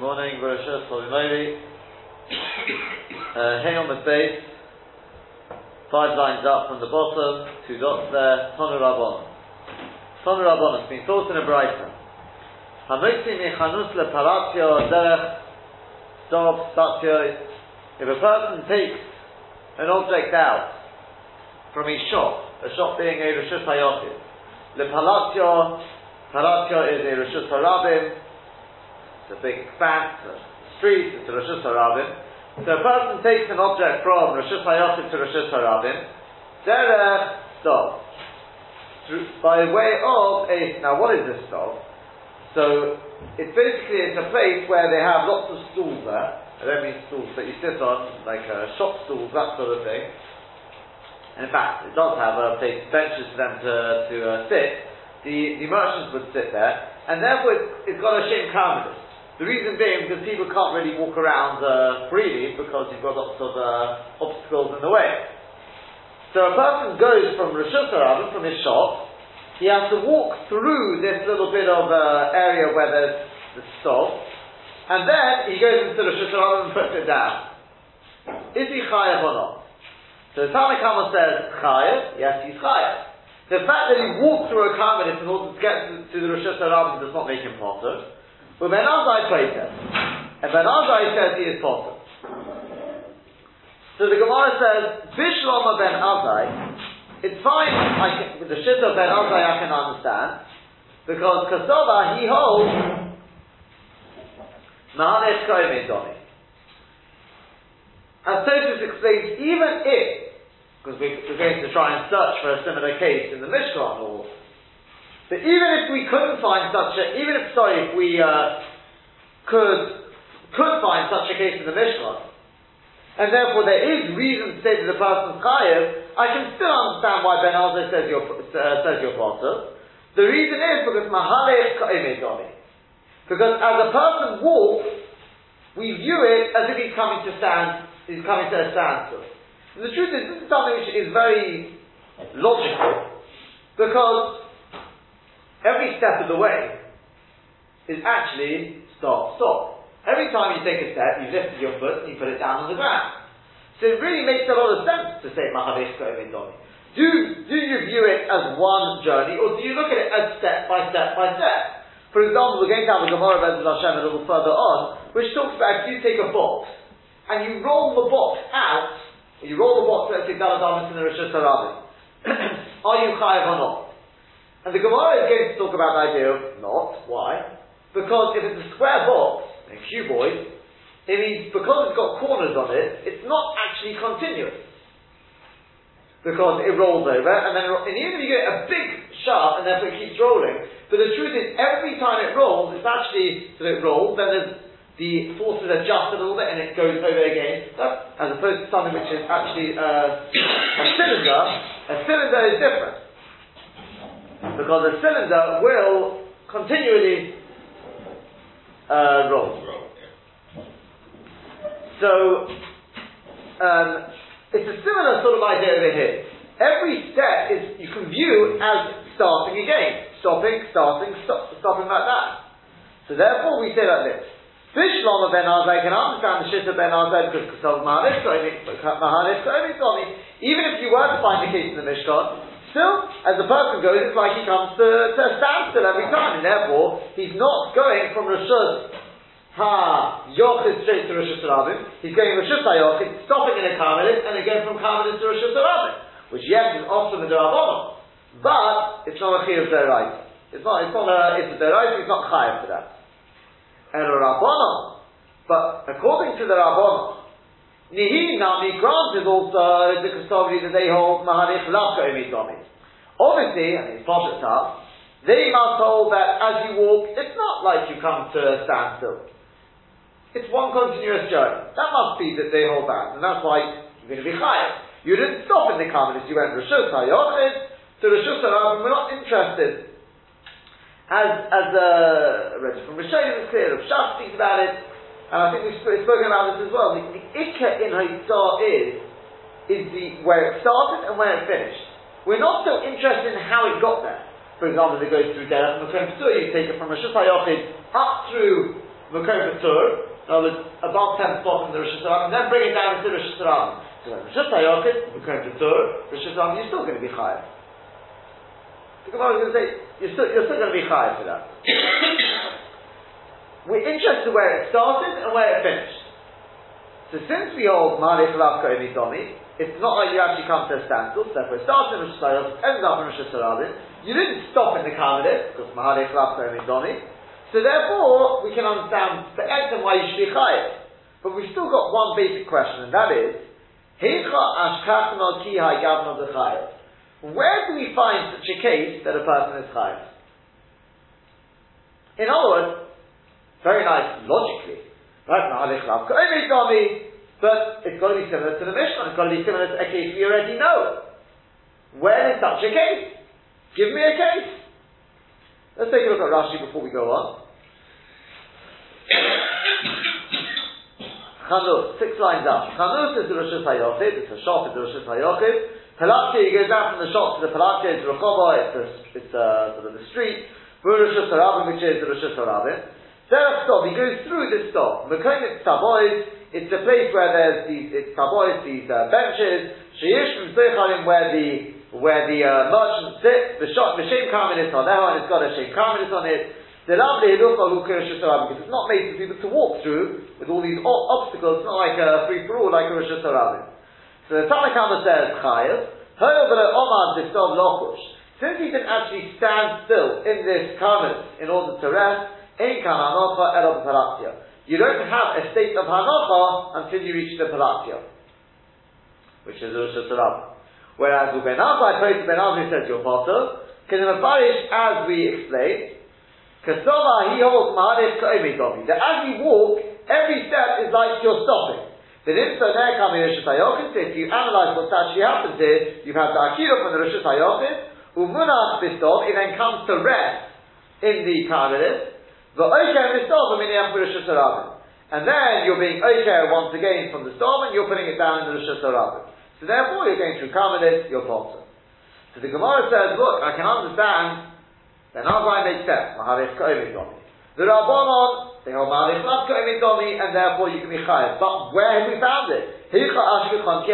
Morning, Rosh Hashanah, uh, Hey on the base, five lines up from the bottom, two dots there, Tonu Rabban. Tonu Rabban has been taught in a brighter. Hamukti mechanus leparatio derech stop statio. If a person takes an object out from his shop, a shop being a Rishus Hayochid, lepalatio, palatio is a Rishus Harabim, it's a big expanse, a street, it's a Rosh Hashanah So a person takes an object from Rosh Hashanah to Rosh Hashanah, derech stop. By way of a, now what is this stop? So it's basically it's a place where they have lots of stools there. I don't mean stools that you sit on, like uh, shop stools, that sort of thing. And in fact, it does have a place, benches for them to, to uh, sit. The, the merchants would sit there, and therefore it's, it's got a shame karmelis. The reason being because people can't really walk around uh, freely because you've got lots of uh, obstacles in the way. So a person goes from Rosh Hashanah, from his shop, he has to walk through this little bit of uh, area where there's the stop, and then he goes into Rosh Hashanah and puts it down. Is he chayav or not? So Tanakama says chayav, yes he's chayav. The fact that he walked through a karmelis in order to get to, to the Rosh Hashanah does not make him potter. But Ben Azai protest. And Ben Azai says he is possible. So the Gemara says, Bishlama Ben Azai, it's fine, I can, with the shit of Ben Azai I can understand, because Kasova, he holds, Mahalech Koime Domi. As Tosfos explains, even if, because we're, we're going to try and search for a similar case in the Mishkan or so even if we couldn't find such a, even if, sorry, if we uh, could, could find such a case in the Mishnah, and therefore there is reason to say that the person's chayiv, I can still understand why Ben Azai says you're, uh, says you're potter. The reason is because mahalech ka'imedoni. Because as a person walks, we view it as if he's coming to stand, he's coming to a standstill. And the truth is, this is something which is very logical, because every step of the way is actually stop, stop. Every time you take a step, you lift your foot and you put it down on the ground. So it really makes a lot of sense to say Mahavish Doni. Do, do you view it as one journey, or do you look at it as step by step by step? For example, we're going to have a Gemara of Hashem a little further on, which talks about if you take a box and you roll the box out, you roll the box, let's say Daladamas in the Rosh Hashanah, are you chayav or not? And the Gemara is going to talk about the idea of not. Why? Because if it's a square box, a cuboid, it means because it's got corners on it, it's not actually continuous. Because it rolls over, and then and even if you get a big shaft, and therefore it keeps rolling, but the truth is, every time it rolls, it's actually, so it rolls, then the forces adjust a little bit and it goes over again. As opposed to something which is actually uh, a cylinder, a cylinder is different because the cylinder will continually uh, roll. So um, it's a similar sort of idea over here. Every step is you can view as starting again, stopping, starting, stop, stopping like that. So therefore we say like this. Bishlama ben Azai can understand the Shitta ben Azai because Kasav Mahanis Even if you were to find the case in the Mishkan, Still, as the person goes, it's like he comes to, to a standstill every time, and therefore he's not going from Rishus Ha Yochid straight to Rishus Rabin. He's going Rishus Ha Yochid, stopping in a Karmelis, and going from Karmelis to Rishus Rabin, which yes is often the Rabbanon, but it's not a Chiyuv Deraita. It's not. It's not a. It's a Deraita. It's not Chayav for that. And a Rabbanon, but according to the Rabbanon, Nihi Nami granted also the custody that they hold Mahanich Lavka Umidomi. Obviously, I mean, it's Pashat they must hold that as you walk, it's not like you come to a standstill. It's one continuous journey. That must be that they hold that, and that's why you're going to be higher. You didn't stop in the Karmelis, you went Rishus HaYochid to Rishus HaRabim, we're not interested. As, as uh, read from Rishonim, it's clear, Rav Shach speaks about it, and I think we've sp- spoken about this as well. The, the ikka in Haitzah is, is the, where it started and where it finished. We're not so interested in how it got there. For example, if it goes through Derech Makom you take it from Rosh Hashanah up through Makom Tur, in other words, above 10 spots in the Rosh Hashanah, and then bring it down into Rosh Hashanah. So Rosh Hashanah, Makom Tur, Rosh Hashanah, you're still going to be higher. The Gemara is going to say, you're still, you're still going to be higher for that. We're interested where it started and where it finished. So since we hold Malik Lav Komi Domi, it's not like you actually come to a standstill, so if it starts in Rosh Hashanah, ends up in Rosh Hashanah, you didn't stop in the Kamadim, because Malik Lav Komi Domi, so therefore, we can understand the and why you should be chayiv. But we've still got one basic question, and that is, where do we find such a case that a person is chayiv? In other words, very nice logically, right? But it's got to be similar to the Mishnah. It's got to be similar to a case we already know. Where is such a case? Give me a case. Let's take a look at Rashi before we go on. Chanus, six lines up. Chanus is the Rosh Hashanah, it's a shop in the Rosh Hashanah. Palatia, you go down from the shop to the Palatia, it's Rokova, it's, a, it's a, sort of the street. Rosh Hashanah, which is the Rosh Hashanah. Derech stop, he goes through this stop. Mekom it's Tabois, it's a place where there's these, it's Tabois, these uh, benches. Sheyish from where the where the uh, merchant sits, the shop, the shem karmelis on there, and it's got a shem karmelis on it. The lovely because it's not made for people to walk through with all these obstacles. It's not like a free for all like a Rosh Hashanah. So the Tanakama says Chayav. Since he didn't actually stand still in this karmelis in order to rest, you don't have a state of hanocha until you reach the palatio, which is Rosh Hashanah. Whereas Ben Azai, praise Ben Azai says your potter, because in the Barish, as we explained, Kasova, he holds Mahadish Ka'omidomi, that as you walk, every step is like you're stopping. But if so, there coming Rosh Hashanah, if you analyze what's actually happened here, you've had the Akira from the Rosh Hashanah, Umunach Bistov, it then comes to rest in the Kamaris, Rosh. And then you're being Oker once again from the storm, and you're putting it down in the Rosh Hashanah. So therefore, you're going to accommodate your potter. So the Gemara says, look, I can understand. Then Azai makes sense. Maharis Ko'emid The Rabbanon, they hold Maharis not Ko'emid and therefore you can be chayav. But where have we found it? Hicha Ashkechon Ki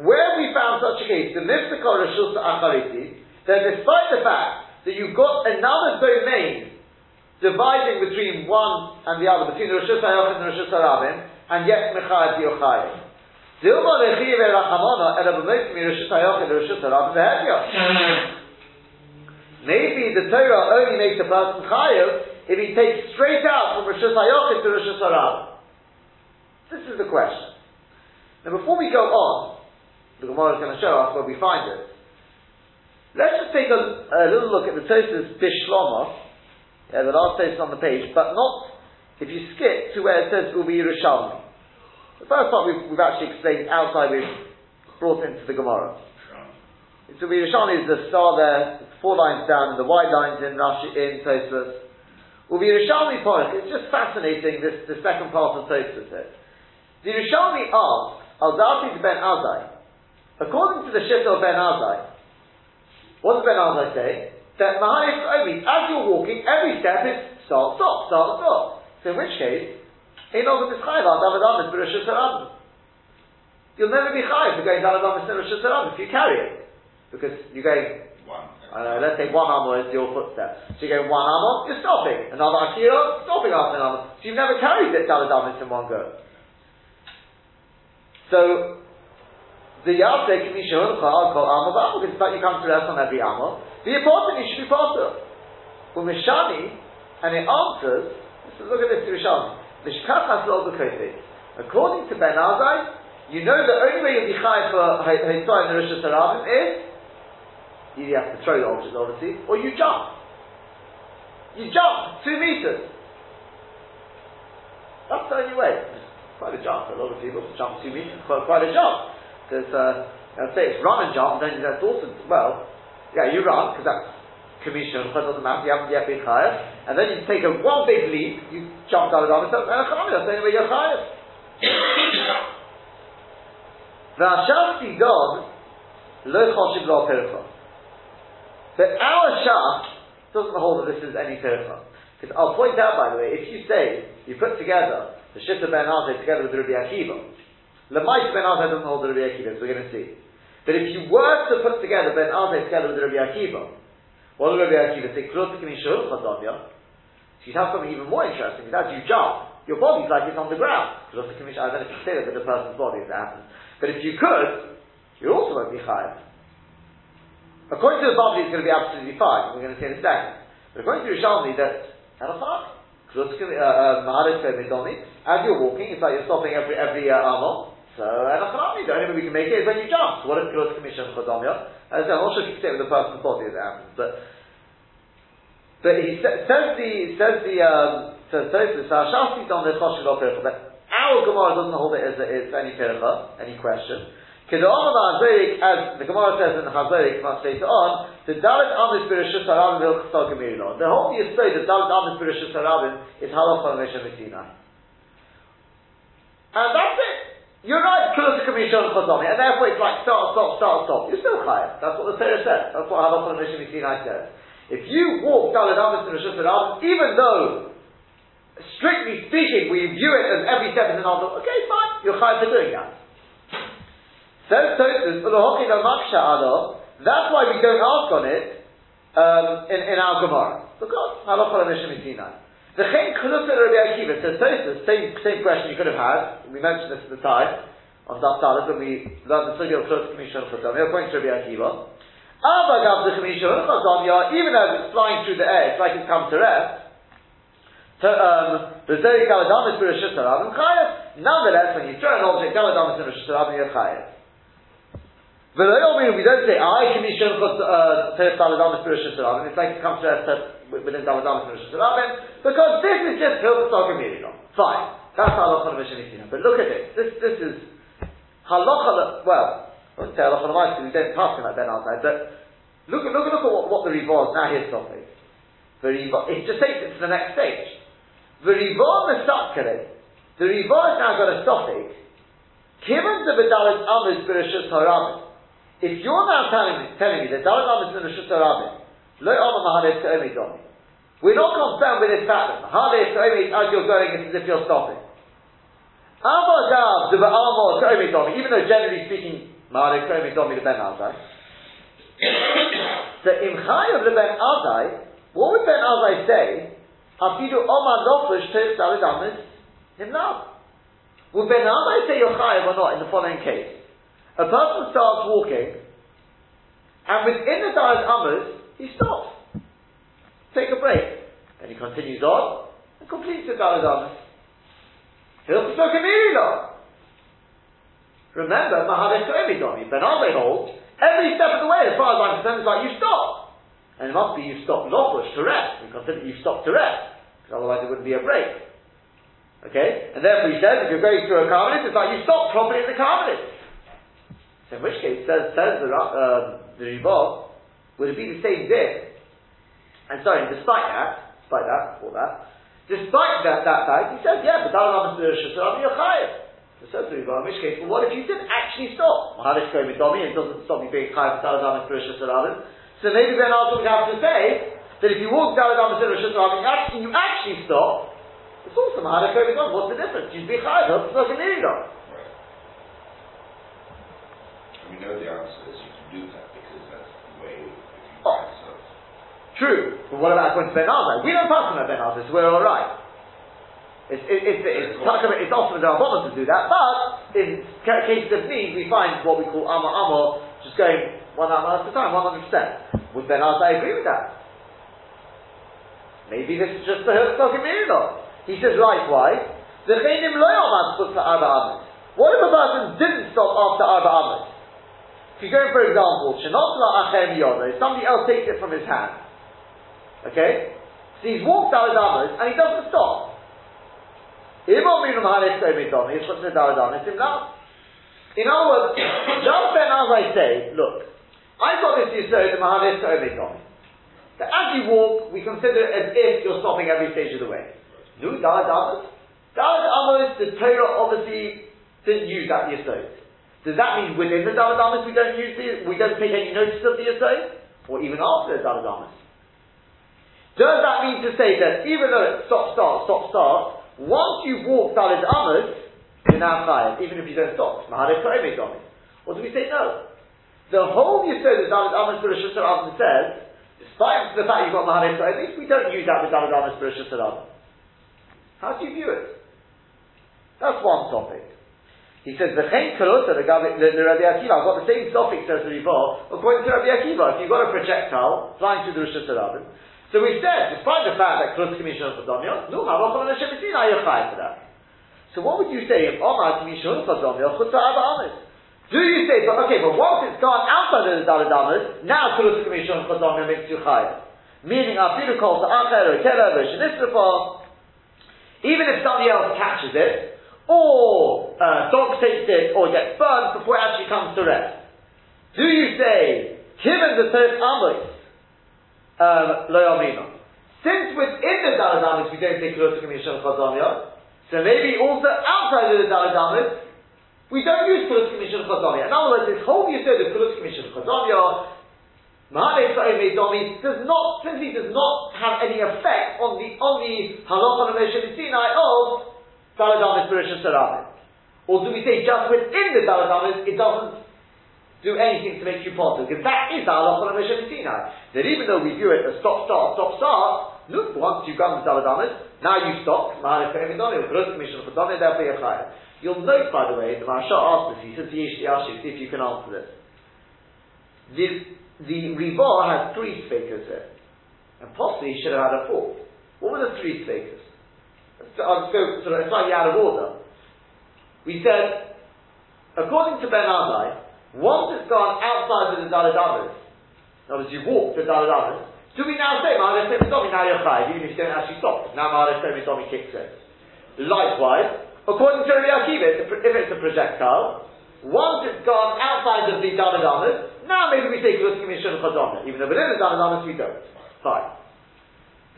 Where we found such a case, the Miftakor Rishus Achariti, that despite the fact that you've got another domain dividing between one and the other, between the Rishus Hayach and the Rishus Harabim, and yet Mechayev Yochayev. Maybe the Torah only makes a person chayav if he takes straight out from Rosh Hashanah to Rosh Hashanah. This is the question. Now, before we go on, the Gemara is going to show us where we find it. Let's just take a, a little look at the Tosfos Bishlama, Uh, yeah, the last Tosfos on the page, but not if you skip to where it says Ubi Yerushalmi. The first part we've, we've actually explained outside, we've brought into the Gemara. So the Yerushalmi is the star there, four lines down, and the wide lines in Rashi, in Tosfos. Ubi Yerushalmi Porach, it's just fascinating, this, the second part of Tosfos here. The Yerushalmi asks, Al-Dati to Ben Azai, according to the Shita of Ben Azai, what does Ben Azai say? That Mahaif Obi, as you're walking, every step is start, stop, start, stop. So in which case, in order to chive, You'll never be chayiv for going David Amis Rosh Hashanah if you carry it. Because you're going, one. Uh, let's say one amor is your footstep. So you're going one amor, you're stopping. Another akira, stopping after an amor. So you've never carried it David Amis in one go. So, the Yavse can be shown called Amor Amor, because it's like you come to rest on every Amor. The important you should be of. Well, Mishani, and it answers, look at this Mishani. According to Ben Azai, you know the only way you'll be high for Hitzah and Rosh Hashanah is you have to throw the object, obviously, or you jump. You jump two meters. That's the only way. It's quite a jump. A lot of people jump two meters. Quite, quite a jump. Because uh, I'd say it's run and jump, then that's also well. Yeah, you run because that's commission, doesn't matter, you haven't yet been chayav, and then you take a one big leap, you jump out of the and that's the only way you're chayav. V'ashafti God, lo choshiv lo percha. But our shaf doesn't hold that this is any percha. Because I'll point out, by the way, if you say, you put together the Shitta Ben Azai together with the Rabbi Akiva, Lemais Ben Azai doesn't hold the Rabbi Akiva, as we're going to see. But if you were to put together Ben Azai together with the Rabbi Akiva, what does Rabbi Akiva say? So you have something even more interesting, because as you jump, your body's like it's on the ground. I don't know if you say that with a person's body, if that happens. But if you could, you also won't be chayav. According to the Bavli, it's going to be absolutely fine. We're going to say in a second. But according to Rishalmi, that Elafan, uh, uh, as you're walking, it's like you're stopping every every uh, amol. So Elafan, the only way we can make it is when you jump. What is Kruz Commission Chodomya? As I said, I'm not sure if you can say it with a person's body as it happens, but but he sa- says the says the um, says Tosfos Hashasti on the Choshev but our Gemara doesn't hold it as, as any pircha, any question. As the Gemara says in the Hazorik much later on, the Dalit Amis Birishus Harabim Hilchasal Gemirilo. The whole Yisrael, the Dalit Amis Birishus Harabim is Halacha Mesha Messina. And that's it. You're right, Kulus Kamishon Chazami, and therefore it's like start, stop, start, stop. You're still higher. That's what the Torah says. That's what Halacha Mesha Messina says. If you walk Dalit Amis Birishus Harabim, even though strictly speaking, we view it as every step is an altar. Okay, fine, you're high for doing that. Says Tosfos, that's why we don't ask on it um, in, in our Gemara. Because halacha l'nishim itinai. The chen chulufet Rabbi Akiva says same same question you could have had. We mentioned this at the time on Daf when we learned the sugya of chulufet commission chazam. According to Rabbi Akiva, Abagav the commission chazam even as it's flying through the air, it's like it's come to rest. Um, Nonetheless, when you throw an object, Galadamis in Rosh Hashanah, you're chayav. We don't say, I can shown Teres Daladamas Pirishas Rabin. It's like it comes to us within Pirishas Rabin, because this is just Hilchas Alchemirion. Fine. That's Halacha Mishnah But look at this. This, this is Halacha, well, I wouldn't say Halacha because we don't pass him like Ben outside, but look look look at what, what the Rivah is now here's something. The Rivah, it just takes it to the next stage. The Rivah Mesakere, the Rivah has now got a topic, Given the Bedalit Amos Birishus Harabim, if you're now telling me, telling me that Dalit is in Rishus Rabin, We're not concerned with this pattern. Mahadeh To'emi as you're going, it's as if you're stopping. Amagav the Ba'amor To'emi Domi, even though generally speaking, Mahadeh To'emi Domi the Ben Azai. so Imchai of the Ben Azai, what would Ben Azai say? Afidu Omar Nofush To'es Dalit Lamed Himlav. Would Ben Azai say you're chayav or not in the following case? A person starts walking, and within the Dalit Amos, he stops. Take a break. And he continues on, and completes the Amos. Remember, Mahadesh To'emidomi, Ben Azai holds, every step of the way, as far as I'm concerned, it's like you stop. And it must be you stop lochush to rest. We consider you stop to rest. Because otherwise it wouldn't be a break. Okay? And therefore he says, if you're going through a carbonet, it's like you stop properly in the carbonet. So in which case, says, says the, uh, the Ribov, would it be the same din? And sorry, despite that, despite that, all that, despite that, that fact, he says, yeah, but Dalam. So says the Ribov, in which case, well, what if you didn't actually stop? Mahalish Komi it doesn't stop you being Chayev Dalam. So maybe then also we have to say, that if you walk Dalam Shasharam, you actually stop, it's also Mahalish Komi What's the difference? You'd be Chayev, it's not a we know the answer is you can do that because that's the way oh. True. But what about according to Ben Azai? We don't pass on Ben Azai, so we're alright. It's, it, it's, it's, it's, it's often there are to do that, but in cases of need, we find what we call Amor Amor, just going one hour at a time, 100%. Would Ben Azai agree with that? Maybe this is just the Herzog Hilchok He says likewise, the Chayim Lo Yomad Chutz Arba What if a person didn't stop after Arba Amos? If you go, for example, Shenotla Achem Yoda, somebody else takes it from his hand. Okay? So he's walked Dalad Amos and he doesn't stop. In other words, just then as I say, look, I've got this Yisod, the Mahalis Omidon. That as you walk, we consider it as if you're stopping every stage of the way. No, Dalad Amos. Dalad Amos, the Torah obviously didn't use that Yisod. Does that mean within the Daladamas we don't use the, we don't take any notice of the Yisod? Or even after the Daladamas? Does that mean to say that even though it's stop, start, stop, start, once you've walked Dalid Amos, you're now chayiv, even if you don't stop? Mahaliq on it? Or do we say no? The whole Yisod of Dalid Amos Bereshus Rabban says, despite the fact you've got Mahare Kohemis, we don't use that with Dalid Amos Bereshus Rabban. How do you view it? That's one topic. He says, the Chen Kaluta, the Rabbi Akiva, I've got the same topic, as the Riva, according to Rabbi Akiva, if you've got a projectile flying through the Rosh Hashanah, so we said, despite the fact that Kaluta Commission of Chadomyo, no, Harachon and Hashem you're for that. So what would you say if Omar Commission of Chadomyo, Chutza? Do you say, but okay, but once it's gone outside of the Dalad Amis, now Kaluta Commission of Chadomyo makes you chayiv. Meaning, Afiru calls to Acher, or Kela, or Shanisrafah, even if somebody else catches it, or uh, dog takes it, or gets burned before it actually comes to rest. Do you say, given the third amos, um, lo Since within the daladamis we don't say close to commission chazamia, so maybe also outside of the daladamis we don't use close commission chazamia. In other words, this whole yisod of close commission chazamia does not simply does not have any effect on the on the halacha of Sinai of Daladamis Bereshit Sarabim. Or do we say just within the Daladamis it doesn't do anything to make you positive? Because that is the halacha of Sinai. That even though we view it as stop, start, stop, start, look, once you've gone the Daladamis, now you stop. You'll note, by the way, the Maharsha asked this, he to Yashi, see if you can answer this. The, the Riva has three speakers here. And possibly he should have had a fourth. What were the three speakers? I'll go sort of slightly out of order. We said, according to Ben Azai, once it's gone outside of the Daladamas, in other words, you walk the Daladamas, do we now say, Ma'aref Tomitomi, now you're chayiv, even if you don't actually stop? Now Ma'aref Tomitomi kicks in. Likewise, according to Rabbi Akiva, if it's a projectile, once it's gone outside of the Daladamas, now maybe we say Kulus Commission Chazonah, even though within the Daladamas we don't. Fine.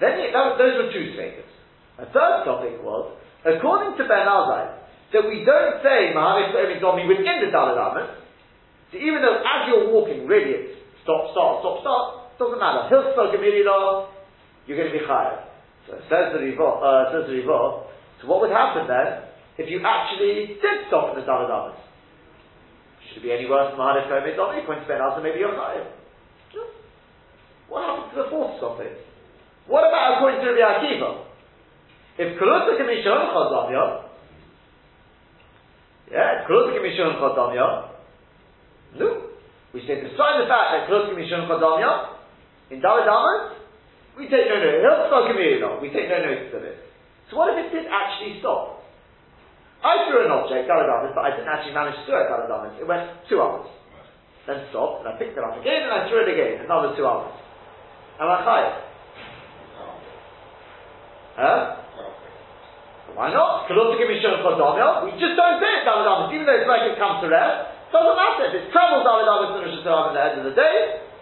Then that, those were two statements. A third topic was, according to Ben Azai, that we don't say Mahavik Domi within the Dalad so even though as you're walking, really it's stop, start, stop, start, doesn't matter. He'll Hilchsa Gemirilah, you're going to be higher. So says the Riva, uh, says the Riva, so what would happen then if you actually did stop in the Dalad Should it be any worse than Mahavik Domi? Points Ben Azai, maybe you're higher. What happens to the fourth topic? What about according to Rabbi Akiva? If Kalusa can be shown Chazamya, yeah, Kalusa can be shown Chazamya, no. We say, despite the fact that Kalusa can be shown Chazamya, in David Amas, we take no notice. Hilchah no, we take no notice of it. So what if it did actually stop? I threw an object, Daladamas, but I didn't actually manage to throw it Daladamas. It went two hours. Then stopped, and I picked it up again, and I threw it again, another two hours. Am I chayav? Huh? Why not? We just don't say it Daladamas, even though it's like it comes to rest. Doesn't matter. If it's travel Daladamas to Rosh Hashanah at the end of the day,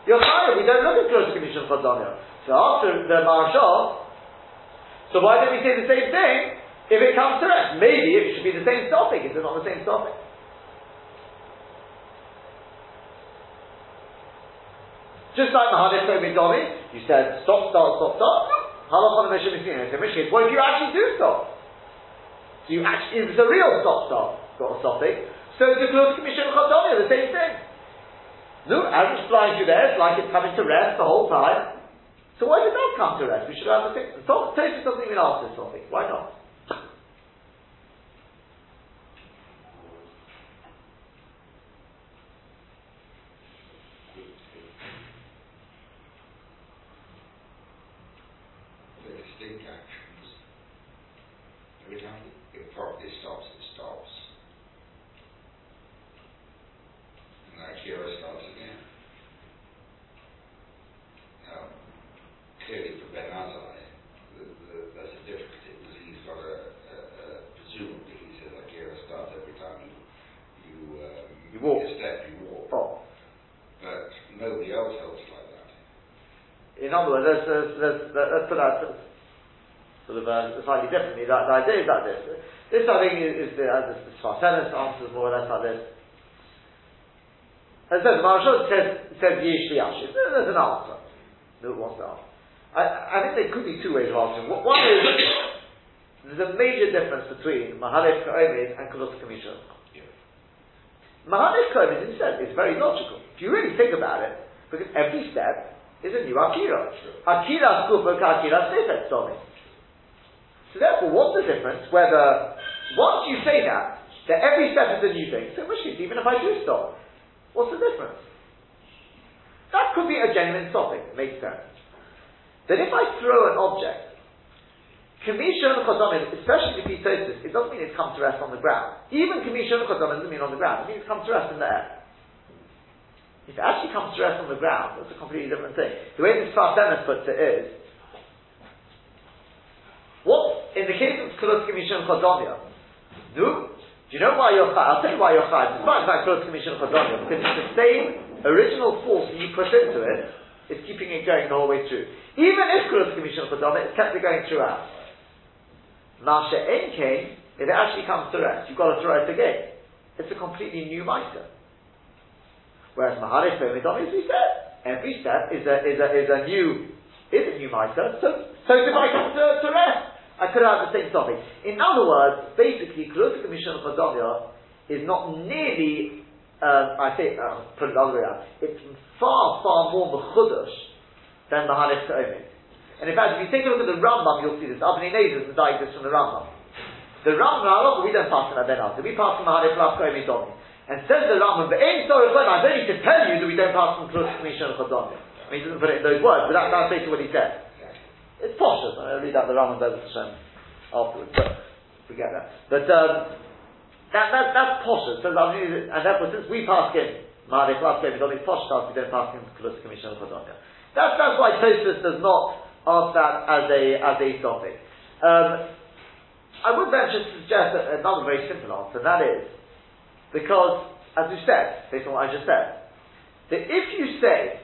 you're fine. We don't look at Kilos Commission Chodamia. So after the Marshal, so why don't we say the same thing if it comes to rest? Maybe it should be the same topic. Is it not the same topic? Just like Mahadev told me, you said stop, start, stop, stop. On the Mishnah What if you actually do stop? You actually, it's a real stop stop, got a stopping. So the close commission of Chadonia, the same thing. No, it's flying through there, it's like it's coming to rest the whole time. So why did that come to rest? We should have the thing. Tosis doesn't even ask this topic. Why not? Let's, put that sort of uh, slightly differently. That, the idea is like this. This, I think, is, is the, uh, Svartenis answers more or less like this. As I said, the says, says Yesh There's an answer. No, what's the answer? I, I think there could be two ways of answering. One is there's a major difference between Mahalef Ka'omid and Kulos Kamishon. Yeah. Mahalef Ka'omid instead is very logical. If you really think about it, because every step is a new Akira. Akira Kufa Akira Sefet Somi. So therefore, what's the difference whether, once you say that, that every step is a new thing, so which case, even if I do stop, what's the difference? That could be a genuine topic, makes sense. That if I throw an object, Kamishon Chodomim, especially the this, it doesn't mean it's come to rest on the ground. Even Kamishon Chodomim doesn't mean on the ground, it means it's come to rest in the air. If it actually comes to rest on the ground, that's a completely different thing. The way this Farsemis puts it is, what, in the case of Kulos Kamishon Chodomim, no, do you know why you're chai? I'll tell you why you're chai. The fact Kulos Kamishon Chodomim, because it's the same original force you put into it, is keeping it going all the whole way through. Even if Kuros Commission Chodom, it's kept it going throughout. Masha Enke, if it actually comes to rest, you've got to throw it again. It's a completely new mitre. Whereas Maharis Pomidom, as we said, every step is a, is a, is a new, is a new mitre, so, so if I come to, to rest, I could have the same topic. In other words, basically, Kuros Commission Chodomia is not nearly um, I say, uh, put it the other way around, it's far, far more mechudosh than the Hanif. And in fact, if you take a look at the Rambam, you'll see this. Avnei Nezer is the from the Rambam. The Rambam, we don't pass from Ben Azai, we pass from the Hanif Lav Ka'omid Domi. And says the Rambam, but in Torah I don't need to tell you that we don't pass from Klus Mishan Chodomi. I mean, he doesn't put it in those words, but that, that's basically what he said. It's posh, I read out the Rambam Bezos Hashem afterwards, but forget that. But, um, that, that, that's posh. So, and therefore, since we pass in, Ma'arif Lav posh we don't pass Kulus Commission of Chodonia. That's, that's why Tosfos does not ask that as a, as a topic. Um, I would venture to suggest another very simple answer, and that is because, as you said, based on what I just said, that if you say,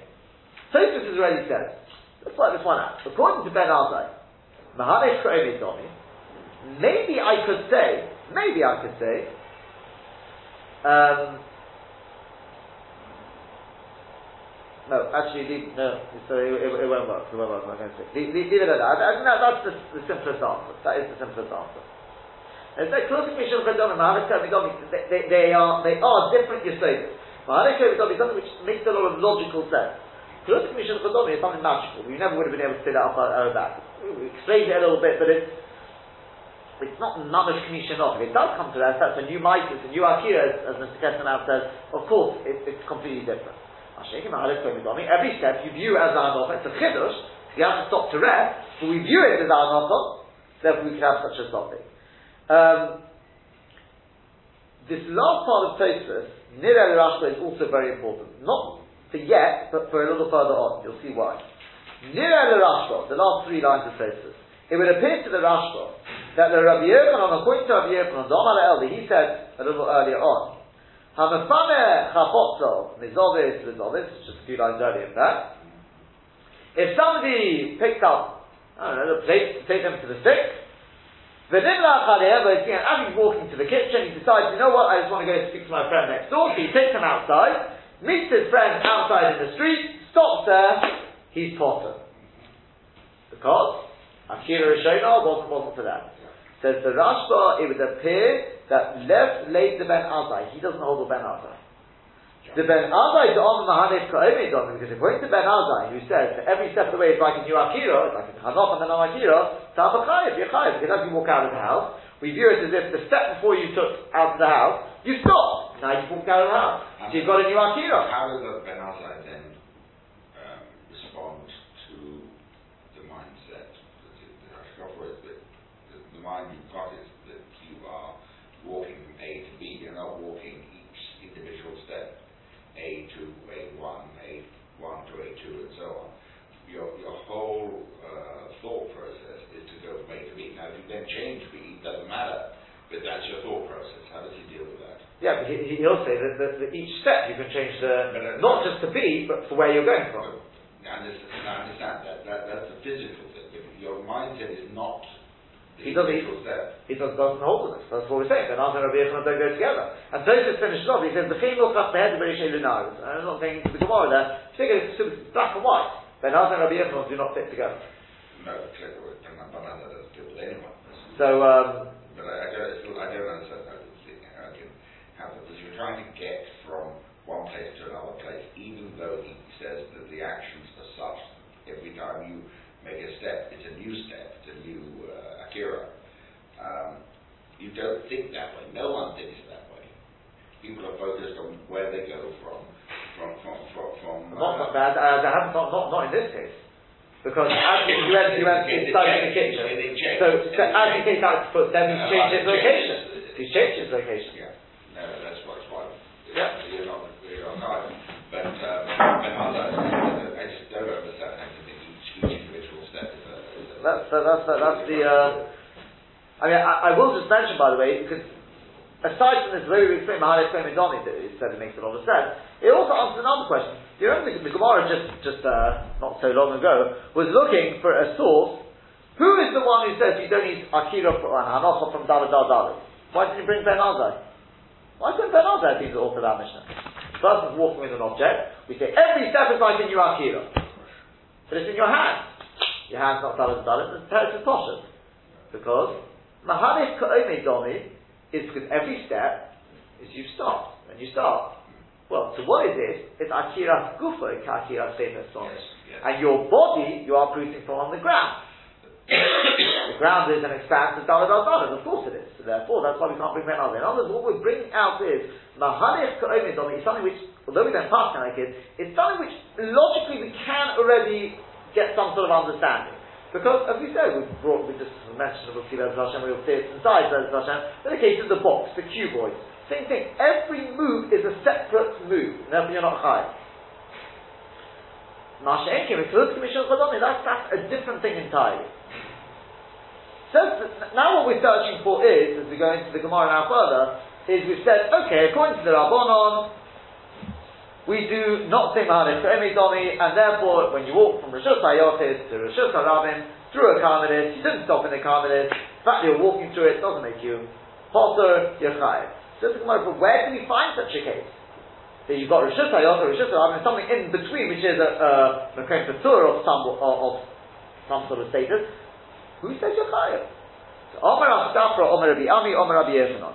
Tosfos has already said, let's work this one out. According to Ben Azai, Mahadesh Domi, maybe I could say, maybe I could say, um, no, actually, leave, no, so it, it, it, won't work. It won't work. I'm going to say. Leave, leave, leave it at that. I, I, no, that's the, the, simplest answer. That is the simplest answer. It's like closing Mishal Chedonim, they, they, they are they are different Yisodis. Maharik is something which makes a lot of logical sense. Closing Mishal Chedonim is something magical. We never would have been able to say that off uh, uh, our, our back. We explained it a little bit, but it's it's not mamish knishanov. If it does come to that, that's a new mitzvah, it's a new akira, as, as Mr. Kestenau says. Of course, it, it's completely different. Every step you view as anocha, it's a chiddush. You have to stop to rest, but we view it as anocha. Therefore, we can have such a topic. Um, this last part of Tosfos, Nira Rashba, is also very important. Not for yet, but for a little further on. You'll see why. Nira Rashba, the last three lines of Tosfos. It would appear to the Rashba that the Rabbi Yochanan, according to Rabbi Yochanan, Domar Eldi, he said a little earlier on, Hamafane chapotzo mizovis mizovis, just a few lines earlier in that. If somebody picked up, I don't know, the take them to the stick, as he's walking to the kitchen, he decides, you know what, I just want to go speak to my friend next door, so he takes him outside, meets his friend outside in the street, stops there, he's Potter. Because Akira Rishona wasn't, wasn't for that. Says the Rashba, it would appear that left late the Ben Azai. He doesn't hold the Ben Azai. The Ben Azai is on Mahanef Ka'omid on because according to Ben Azai, who says that every step of the way is like a new Akira, it's like a Hanoch and then Akira, Ta'abachayev, Yechayev, because as you walk out of the house, we view it as if the step before you took out of the house, you stopped. Now you walk out of the house. so you've got a new Akira. How does the Ben Azai then um, respond to the mindset? The, the, the, the mind you've got is that you are walking from A to B. You're not walking each individual step, A to A1, A1 to A2, and so on. Your, your whole uh, thought process is to go from A to B. Now, if you then change B, it doesn't matter, but that's your thought process. How does he deal with that? Yeah, but he, will say that, that, that, each step you can change the, not just to B, but for where you're going from. I understand, I understand that, that. That's the physical thing. But your mindset is not he doesn't, he, he doesn't, doesn't hold to this. That's what we're saying. Ben Azai and Rabbi Yochanan don't go together. And Tosfos finishes off. He says the female cut the head of Bereishei Lunaris. I'm not going into the Gemara there. Figure it's black and white. Ben Azai and Rabbi Yochanan do not fit together. No, banana doesn't do with anyone. So, um, But I, don't, I don't understand how to think, how can, how, because you're trying to get from one place to another place, even though he says that the actions are such, every time you make a step, it's a new step, it's a new uh, akira. Um, you don't think that way. No one thinks that way. People are focused on where they go from, from, from, from, from uh, not, uh, that not, not, not in this case. Because as you, you went, you went inside the kitchen. So, so as he takes out his footstep, he's changed his location. He's changed his location. Yeah, no, that's what it's why. Yeah. You're not, you're not right. But, um, but other, I just don't understand how you think each, each individual step is a. That's, so that's, that, that's the, uh, I mean, I, I will just mention, by the way, because aside from this very thing, Mahalek Midoni, that it said it makes a lot of sense, it also answers another question. You remember the, Gemara just, just uh, not so long ago was looking for a source. Who is the one who says you don't need Akira an Hanocha from Dalad Dal Dalad? Why didn't you bring Ben Azai? Why couldn't Ben Azai be the author of our Mishnah? First, walking with an object. We say every step is like a new Akira. But it's in your hand. Your hand's not Dalad Dalad, it's Teretz Poshet. Because Mahalek Ka'ome Domi is because every step is you stop, and you start. Well, so what is this? It's Akira Gufa, Akira Sefer Yes, yes. And your body, you are putting from on the ground. the ground is an expanse of al of course it is. So therefore, that's why we can't bring Ben Azai. In other words, what we're bringing out is Mahalech Ka'omid is something which, although we don't pass like it, it's something which logically we can already get some sort of understanding. Because, as we said, we brought, we just mentioned, we'll see Hashem, we'll see it inside Hashem, in the case of the box, the cuboid, same thing. Every move is a separate move, and therefore you're not high. That's, that's a different thing entirely. So now what we're searching for is, as we go into the Gemara now further, is we've said, okay, according to the Rabbanon, we do not say Mahalis to Domi, and therefore, when you walk from Rishus HaYochid to Rishus HaRabim, through a Karmelis, you didn't stop in the Karmelis, the fact you're walking through it doesn't make you Potter, Yechayev. So the Gemara, where can we find such a case? That you've got Rishus HaYochid, Rishus HaRabim, something in between, which is a, Mekom Patur of some, of, of some sort of status, who says Yechayev? So, Omer Ashtafra, Omer Rabbi Ami, Omer Rabbi Yochanan.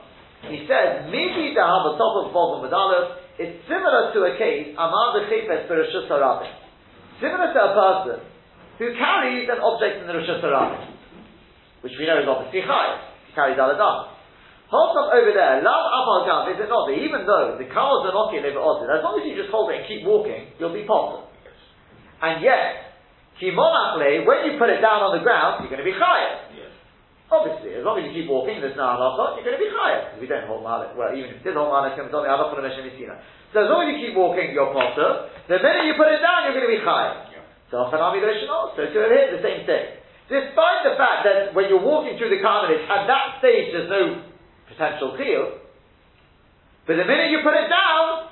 He says, maybe to have a top of Bozom with Aleph, it's similar to a case, Amar Bechifes for Rishus Harabim. Similar to a person who carries an object in the Rishus Harabim, which we know is obviously high. He carries Aladam. Hold up over there, Lav Apal Gav, is it not that even though the cars are not live as long as you just hold it and keep walking, you'll be potter. And yet, Kimonachle, when you put it down on the ground, you're going to be higher. Yes. Obviously, as long as you keep walking, there's no halacha, you're going to be higher. We don't hold malach. Well, even if you did hold malach, it's only halacha for the So as long as you keep walking, you're potter. The minute you put it down, you're going to be higher. Yeah. So Hanami Rishonah, so to the same thing. Despite the fact that when you're walking through the Karmelis, at that stage there's no potential chiyuv, but the minute you put it down,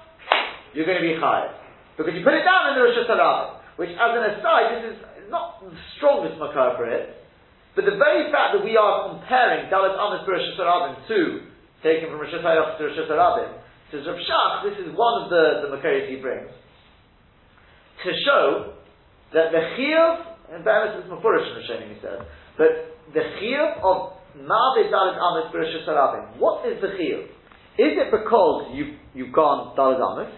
you're going to be higher. Because you put it down in the Rosh Hashanah, which as an aside, this is not the strongest makar for it, but the very fact that we are comparing Dalit Amis Rosh Hashanah to, taken from Rosh Hashanah to Rosh Hashanah, says Rav this is one of the, the makaris he brings, to show that the chiyuv, and fairness is mafurish in Rishonim, he says, but the chiyuv of Dalit Amis what is the chiyuv? Is it because you've, you've gone Dalit Amis,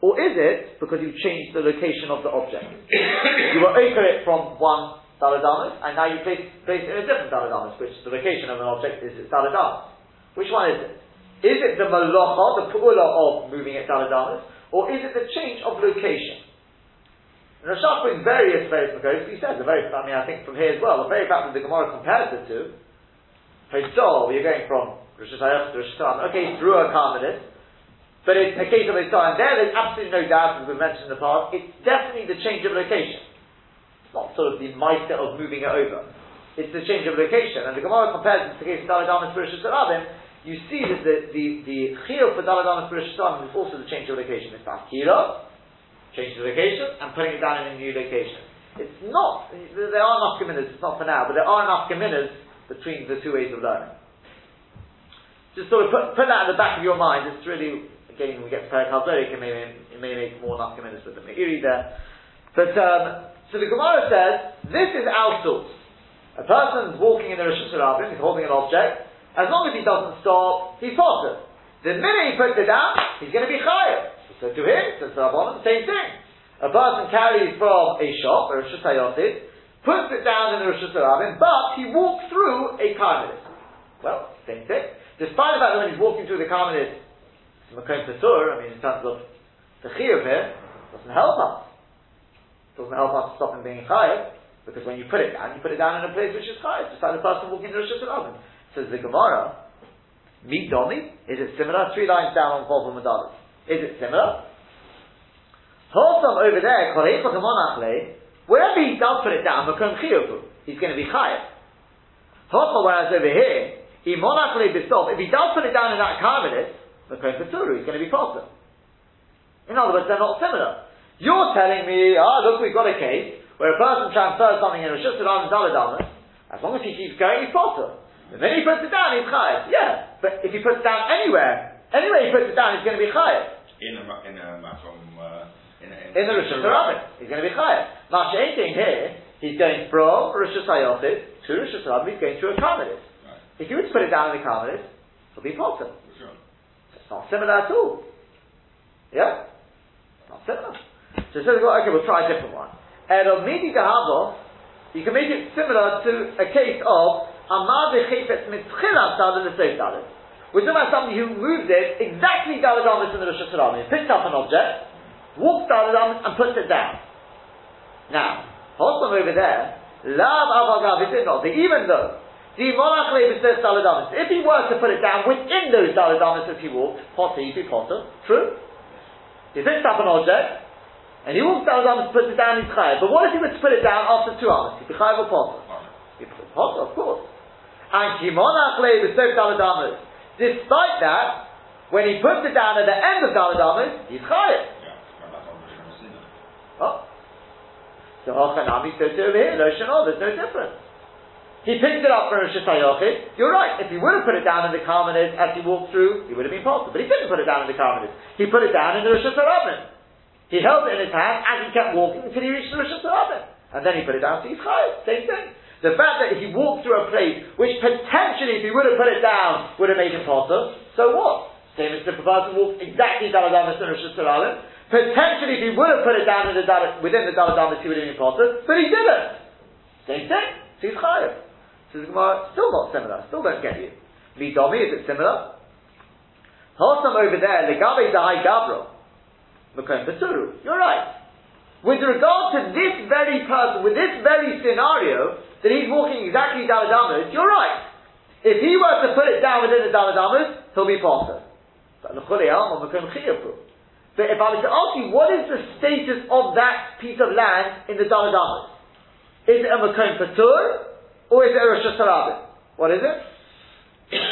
or is it because you've changed the location of the object? you were over it from one Daladamas, and now you place, place it in a different Daladamas, which the location of an object is its Daladamas. Which one is it? Is it the Malacha, the Pu'ula of moving it Daladamas, or is it the change of location? And Rashach brings various, various Makoros, he says, the very, I mean, I think from here as well, the very fact that the Gemara compares the two, Hitzol, you're going from Rosh Hashanah to Rosh Hashanah, okay, through a Carmelis, but it's a case of Hitzol, and there there's absolutely no doubt, as we've mentioned in the past, it's definitely the change of location. It's not sort of the meister of moving it over. It's the change of location. And the Gemara compares it to the case of Daladam and Spiritual Sarabim, you see that the, the, the for Daladam and Spiritual Sarabim is also the change of location. It's Akira, change of location, and putting it down in a new location. It's not, there are enough committers, it's not for now, but there are enough committers between the two ways of learning. Just sort of put, put that at the back of your mind, it's really, again, we get to HaZorik, it may, it may make more enough committers with the Meiri there. But, um, So the Gemara says, this is outsourced. A person's walking in the Rosh Hashanah, he's holding an object, as long as he doesn't stop, he's positive. The minute he puts it down, he's going to be chayav. So to him, says the Rabbanon, the same thing. A person carries from a shop, a Rosh puts it down in the Rosh Hashanah, but he walks through a Karmelis. Well, same thing. Despite the fact that when he's walking through the Karmelis, it's Makom I mean, in terms of the Chiyuv here, doesn't help us. Doesn't help us to stop him being chayav, because when you put it down, you put it down in a place which is chayav, just like the person walking in the Rosh Hashanah. Says the Gemara, meet Domi, is it similar? Three lines down on Volvo Madalis. Is it similar? Wholesome over there, wherever he does put it down, he's going to be chayav. Wholesome, whereas over here, if he does put it down in that Karmelis, he's going to be possible. In other words, they're not similar. You're telling me, ah, oh, look, we've got a case where a person transfers something in a Shushalam and Daladamas, as long as he keeps going, he's possible. The minute he puts it down, he's chayav. Yeah, but if he puts it down anywhere, anywhere he puts it down, he's going to be chayav. In a in a from uh, in, a, in, in the Rosh Hashanah, he's going to be chayav. Now, anything here, he's going from Rosh Hashanah to Rosh Hashanah, he's going through a Karmelis. Right. If you were to put it down in the Karmelis, it'll be potter. Sure. It's not similar at all. Yeah, not similar. So it says, well, okay, we'll try a different one. And of Midi you can make it similar to a case of Amar dalad l'seif dalad. We're talking about somebody who moved it exactly dalad amis in the Rosh Hashanah. He picks up an object, walks dalad amis, and puts it down. Now, Hossam over there, lav avagav, is it not? Even though, if he were to put it down within those dalad amis as he walked, potter, he'd be potter. True? He picks up an object, and he walks down and puts it down, he's chayav. But what if he were to put it down after two hours? He'd be chayav or potter? He'd be potter, of course. And kimonach le'b'sef daladamas. Despite that, when he puts it down at the end of daladamas, he's chayiv. Oh. So Hachanami says over here, no shanol, there's no difference. He picked it up from Rosh Hashanah. You're right. If he would have put it down in the Karmelis as he walked through, he would have been possible. But he didn't put it down in the Karmelis. He put it down in the Rosh Hashanah. He held it in his hand as he kept walking until he reached the Rosh Hashanah. And then he put it down to his chayiv. Same thing. The fact that he walked through a place which potentially, if he would have put it down, would have made him potter, so what? Same as the person walked exactly Daladamas and Rosh. Potentially, if he would have put it down the within the Daladamas, he would have been potter, but he didn't. Same thing. So he's chayav. So the Gemara, still not similar. Still don't get you. Midomi, is it similar? Hosam over there, Legabe Zahai Gabro. Makom Pesuru. You're right. With regard to this very person, with this very scenario, that he's walking exactly Daladamas, you're right. If he were to put it down within the Daladamas, he'll be Potter. But if I was to ask you, what is the status of that piece of land in the Daladamas? Is it a Makom Patur, or is it a Rosh Hashanah? What is it?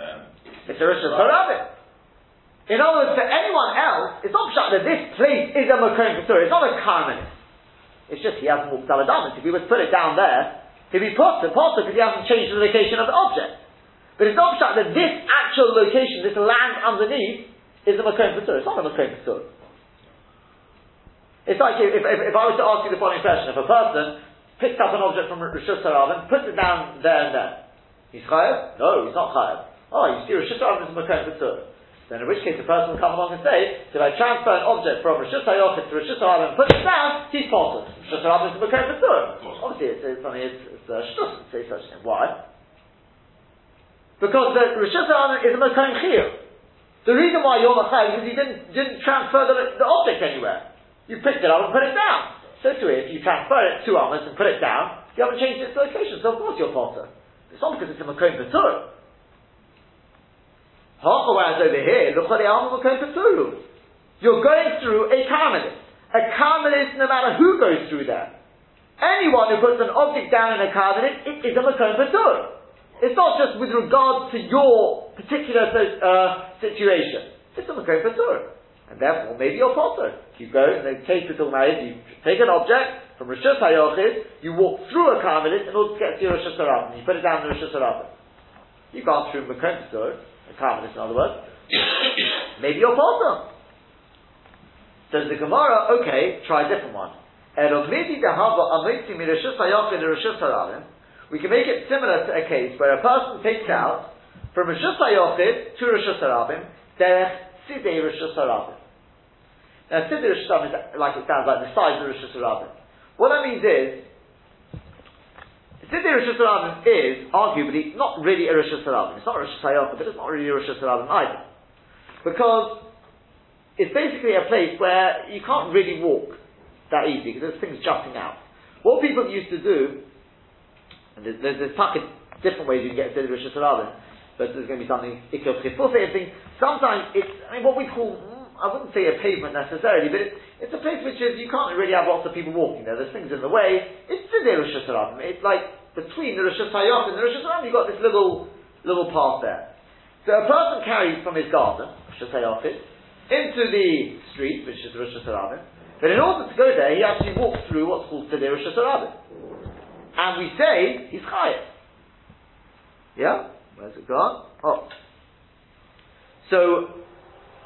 Um, it's a Rosh Hashanah. In other words, for anyone else, it's not that this place is a Makom Patur, it's not a Karmelis. It's just he hasn't walked Daladamas. If he was put it down there, he'd be put potter because he hasn't changed the location of the object. But it's not that this actual location, this land underneath, is a Makom Patur. It's not a Makom Patur. It's like if, if, if, I was to ask you the following question, if a person picks up an object from Rishus and puts it down there and there, he's chayav? No, he's not chayav. Oh, you see Rishus is a Makom Patur. Then in which case the person will come along and say, if I transfer an object from Rosh Hashanah to Rosh Hashanah and put it down, he's potter. Rosh Hashanah is a Makar Obviously it's, it's, something, it's, it's uh, a shtus to say such a thing. Why? Because the Rosh Hashanah is a Makar Chiyuv. The reason why you're Machai is because you didn't, didn't transfer the, the object anywhere. You picked it up and put it down. So to it, if you transfer it to Amos and put it down, you haven't changed its location, so of course you're potter. It's not because it's a Makom Patur. Whereas over here, look what the Pesuru. you're going through a Karmelis. A Karmelis, no matter who goes through that. Anyone who puts an object down in a Karmelis, it is a Makom. It's not just with regard to your particular uh, situation. It's a Makom. And therefore, maybe you're potter. You go, and they take the Talmud, you take an object from Rosh Hashanah, you walk through a Karmelis in order to get to your Rosh Hashanah, you put it down in Rosh. You can't through Makom Patur a Karmelis in other words, maybe you're potter. Says the Gemara, okay, try a different one. We can make it similar to a case where a person takes out from Rishus HaYochid to Rishus HaRabim, Derech Sidei Rishus HaRabim. Now, Sidei Rishus is like it sounds like the size of Rishus HaRabim. What that means is, Sidei Rishus HaRabim is arguably not really a Rishus HaRabim. It's not Rishus HaYochid, but it's not really a Rishus HaRabim either. Because it's basically a place where you can't really walk that easy because there's things jutting out. What people used to do, and there's, there's, different ways you can get Siddur Rosh Hashanah, but there's going to be something Ikil Chifufe thing. Sometimes it's, I mean, what we call, I wouldn't say a pavement necessarily, but it, it's a place which is, you can't really have lots of people walking there. There's things in the way. It's Siddur Rosh Hashanah. It's like between the Rosh Hashanah and the Rosh Hashanah, you've got this little, little path there. So a person carries from his garden, Rosh Hashanah, into the street, which is Rosh Hashanah, but in order to go there, he actually walks through what's called Seder Rosh And we say he's chayav. Yeah? Where's it gone? Oh. So,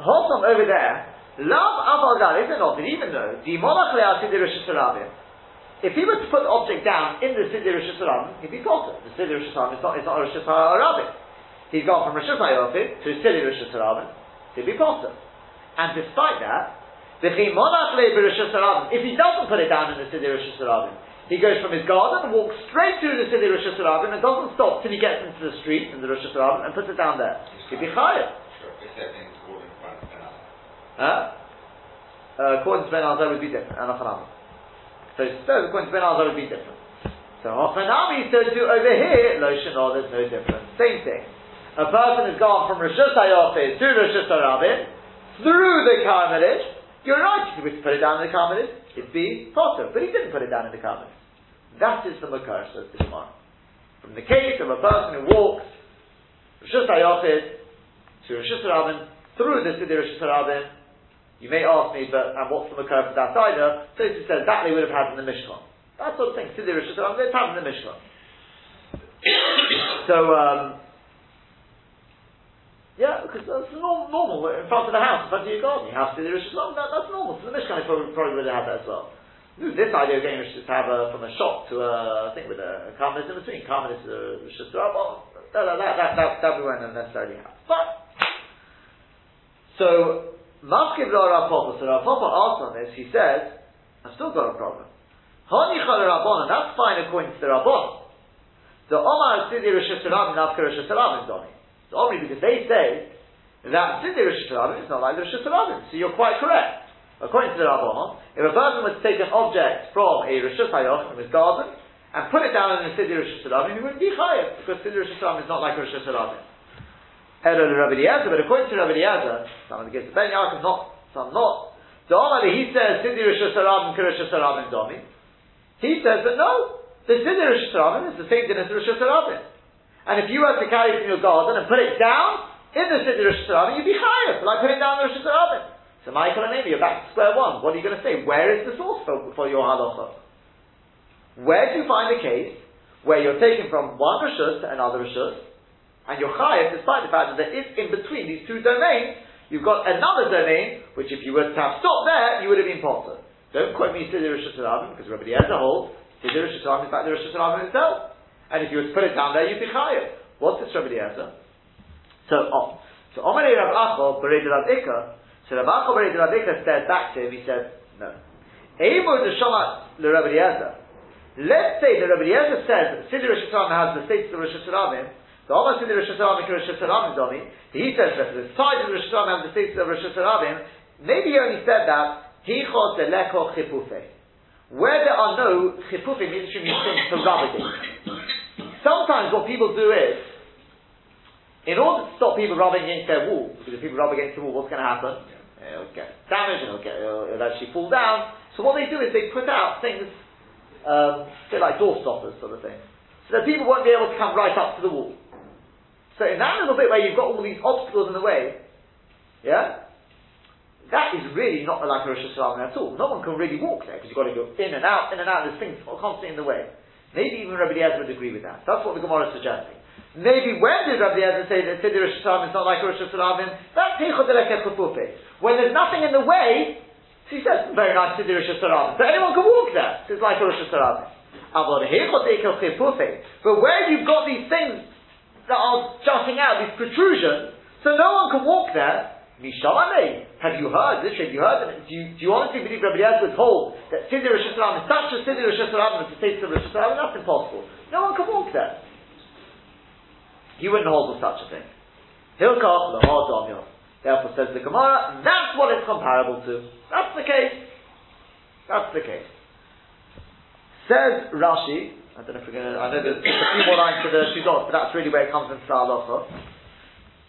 Hossam over there, Love Aval is it not? Did even know, Dimonach Leal Seder Rosh if he were to put the object down in the Siddur Rosh Hashanah, he'd be potter. The Siddur Rosh Hashanah is not, it's not Rosh Hashanah He's gone from Rosh Hashanah to Siddur Rosh Hashanah, he'd be potter. And despite that, if he doesn't put it down in the Siddur Rosh he goes from his garden and walks straight through the Siddur Rosh and doesn't stop till he gets into the street in the Rosh and puts it down there. He'd be chayav. Huh? Uh, according to Ben Azai would be different, So, so according to Ben Azai would be different. So Hochanami said to over here, Lo Shanor, there's no difference. Same thing. A person has gone from Rosh Hashanah to Rosh Hashanah through the Karmelis, you're right if you were to put it down in the Karmelis, it'd be potter, but he didn't put it down in the Karmelis. That is the Makar, says the Gemara. From the case of a person who walks Rishus HaYochid to Rishus Rabin, through the Siddur Rishus Rabin, you may ask me, but and what's the Makar for that either? So he says that they would have had in the Mishkan. That sort of thing, Siddur Rishus Rabin, they'd have in the Mishkan. so, um, yeah, because that's normal, normal. In front of the house, in front of your garden, you have to the Rosh that, That's normal. So the Mishkan probably, probably would have had that as well. This idea of getting Rosh to have a, from a shop to a, I think with a Karmelis in between, Karmelis to Rosh well, that, that, that, that, that we won't necessarily have. But, so, Mafkiv Lo Rav Papa, so Rav Papa asked on this, he says, I've still got a problem. Honichal Rabbanon, that's fine according to the Rabbanon. The Omar Sidi Rosh Hashanah, Nafka Rosh Hashanah, Doni. It's only because they say that Siddur Rosh Hashanah is not like the Rosh Hashanah. So you're quite correct. According to the Rabbanon, if a person was to take an object from a Rosh Hashanah from his garden and put it down in a Siddur Rosh Hashanah, he wouldn't be chayav because Siddur Rosh Hashanah is not like Rosh Hashanah. Error to Rabbi Eliezer, but according to Rabbi Eliezer, some of the case of Ben Yaakov, not, some not. The Omar, he says Siddur Rosh Hashanah and Rosh Hashanah Domi. He says that no, the Siddur Rosh Hashanah is the same thing as Rosh Hashanah. And if you were to carry from your garden and put it down in the of Rosh Hashanah, you'd be higher. Like put it down the Rosh Hashanah. So Michael and Amy, you're back to square one. What are you going to say? Where is the source for, for your halacha? Where do you find a case where you're taking from one Rishus to another Rishus, and you're chayav, despite the fact that there is in between these two domains, you've got another domain, which if you were to have stopped there, you would have been potter. Don't quote me Siddur Rosh Hashanah, because Rabbi Eliezer holds Siddur Rosh Hashanah is back the Rosh Hashanah itself. And if you were to put it down there, you'd be chayav. What's this Rabbi Eliezer? So, oh. So, Omar Rav Acho, Bered Rav Ikka, so Rav Acho Bered Rav Ikka said back to him, he said, no. Eimur de Shama le Rabbi. Let's say that Rabbi Eliezer says that Siddur Rosh Hashanah has the status of the Rosh Hashanah, the Omar Siddur Rosh Hashanah Rosh Hashanah Domi, he says that the side of Rosh Hashanah has the status of Rosh Hashanah, maybe he only said that, Hichot de Leko Chipufe. Where there are no Chipufe, means things to rub sometimes what people do is, in order to stop people rubbing against their wall, because if people rub against the wall, what's going to happen? It'll get damaged and it'll, get, it'll, it'll, actually fall down. So what they do is they put out things, um, a bit like door stoppers sort of thing, so that people won't be able to come right up to the wall. So in that little bit where you've got all these obstacles in the way, yeah, that is really not like a Rosh Hashanah at all. No one can really walk there because you've got to go in and out, in and out. There's things constantly in the way. Maybe even Rabbi Eliezer would agree with that. That's what the Gemara is suggesting. Maybe when did Rabbi Eliezer say that Siddur Rosh Hashanah is not like Rosh Hashanah? That's When there's nothing in the way, So he says, very nice do Rosh Hashanah. So anyone can walk there. So it's like Rosh Hashanah. But where you've got these things that are jutting out, these protrusions, so no one can walk there, Mishamane, have you heard? Literally, have you heard? Do you, do you honestly believe Rabbi Eliezer would hold that Siddur Rosh is such a Siddur Rosh Hashanah to say to Rosh Hashanah? That's impossible. No one can walk there. He wouldn't hold such a thing. Hilkach, the hard Therefore, says the Gemara, that's what it's comparable to. That's the case. That's the case. Says Rashi, I don't know if we're going to, I know there's a few more lines to the Shidot, but that's really where it comes into Sa'alocha.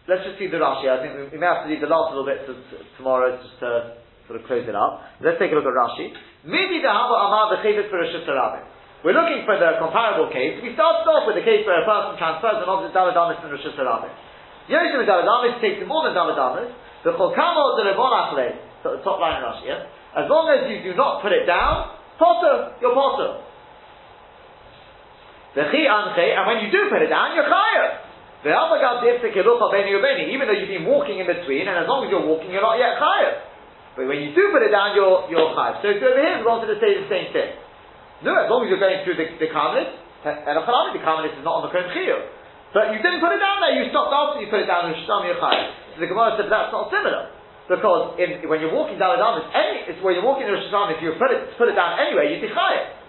Let's just see the Rashi. I think we, may have to leave the last little bit to, to, tomorrow just to sort of close it up. Let's take a look at Rashi. Maybe the Haba Amar the Chavis for We're looking for the comparable case. We started off with the case where a person transfers an object Daladamis and Rosh Hashanah. Yoshim and David takes more than David The Cholkamo the Levon Achle, the top line in Rashi, yeah? As long as you do not put it down, potter, you're potter. The Chi Anche, and when you do put it down, you're chayav. Even though you've been walking in between, and as long as you're walking, you're not yet chayav. But when you do put it down, you're, you're chayav. So over here, we wanted to say the same thing. No, as long as you're going through the, the Karmelis, and the Karmelis is not on the Kohen Chiyuv. But you didn't put it down there, you stopped after you put it down in Shtam Yochai. So the Gemara said that's not similar. Because in, when you're walking down the Damas, any, it's when you're walking in Hashanah, if you put it, put it down anyway, you'd be chayav.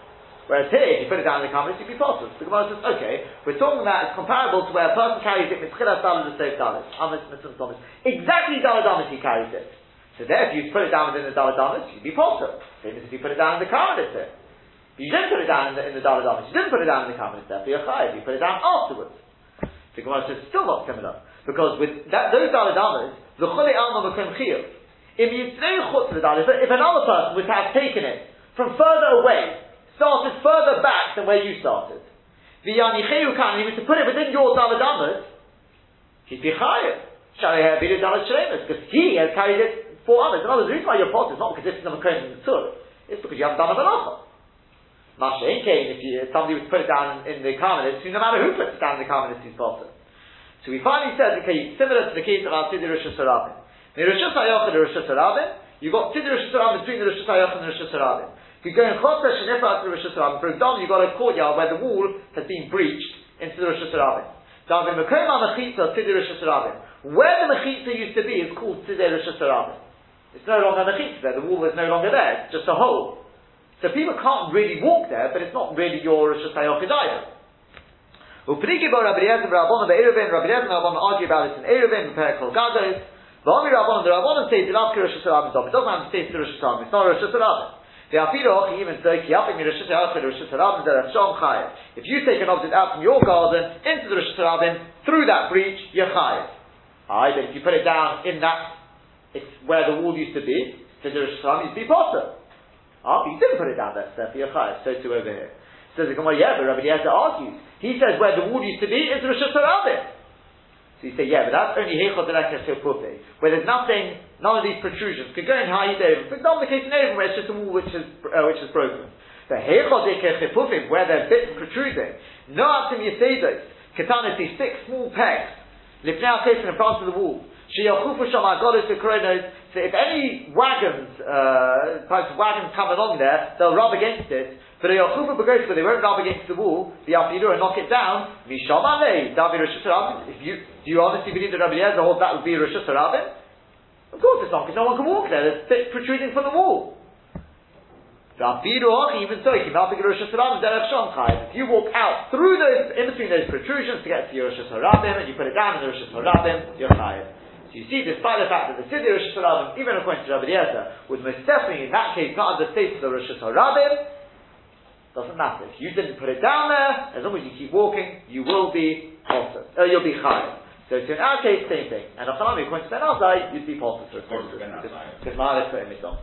Whereas here, if you put it down in the Kamis, you'd be possible. The Gemara says, okay, we're talking about it's comparable to where a person carries it mitzchila salad and save dalit. Amis, mitzvah, thomas. Exactly dalad amis he carries it. So there, if you put it down within the dalad amis, you'd be possible. Same as if you put it down in the Kamis here. But you didn't put it down in the, in the. You didn't put it down in the Kamis there, for your chayav. You put it down afterwards. The Gemara says still not similar because with that, those daladamas, the chule alma became chiyuv. If you if another person would have taken it from further away, started further back than where you started, the yanicheu kan, he was to put it within your daladamas, he'd be chayiv. Because he has carried it for others. In other words, the reason why you're is not because this is a Makom in the it's because you haven't done a malacha. Masha came if, somebody was put it down in, the Karmelis, no matter who puts it down in the Karmelis, he's bottom. So we finally said, okay, similar to the case of our Siddur Rosh Hashanah. The Rosh Hashanah Hashanah, you've got Siddur Rosh Hashanah between the Rosh Hashanah and the Rosh Hashanah. If you go in Chotzer Shenifra to Rosh Hashanah, for example, you've got a courtyard where the wall has been breached into the Rosh Hashanah. Now, the Mekom HaMechitza, Siddur Rosh Hashanah. Where the Mechitza used to be is called Siddur Rosh Hashanah. It's no longer Mechitza there, the wall is no longer there, it's just a hole. So people can't really walk there, but it's not really your Rosh Hashanah either. Uprigi bo Rabbi Eliezer Rabbanon be'eruvin, Rabbi Eliezer Rabbanon argue about this in Eruvin, Perek Kol Gados. V'omi Rabbanon, the Rabbanon say, Dilav ki Rosh Hashanah It doesn't have to say to Rosh Hashanah, it's not Rosh Hashanah. If you take an object out from your garden into the Rosh Hashanah, through that breach, you're Chayev. Alright, but if you put it down in that, it's where the wall used to be, to the Rosh Hashanah, you'd be possible. Oh, ah, you didn't put it down there, so you're chayav. So too over here. Says the Gemara, yeah, but Rabbi Eliezer argues. He says where the wall used to be is the Rosh Hashanah. So you say, yeah, but that's only Heichot where there's nothing, none of these protrusions could go in high Hayit For example, the case in Evan where it's just a wall which is, uh, which is broken. The Heichot where there's bits protruding, no Atim Yesedos, Katanis, these six small pegs, Lipnei in front of the wall, Shiyachufu Shama Golos so if any wagons, uh, types of wagons come along there, they'll rub against it. But they won't rub against the wall, the Afiru, and knock it down. Mishamale, David Rosh If you do you honestly believe that Rabbi Eliezer holds that would be Rosh? Of course it's not, because no one can walk there. There's bits protruding from the wall. Even so, if you walk out through those, in between those protrusions to get to your Rosh and you put it down in the Rosh Hashanah, you're chayav. So you see, despite the fact that the Siddur Rosh Hashanah, even according to Rabbi Eliezer, would most definitely in that case not understate the status of the Rosh Hashanah, doesn't matter. If you didn't put it down there, as long as you keep walking, you will be also, uh, you'll be chayav. So, in our case, same thing. And Achanami, according to Ben Azai, you'd be positive. Because Ma'aleh put him on.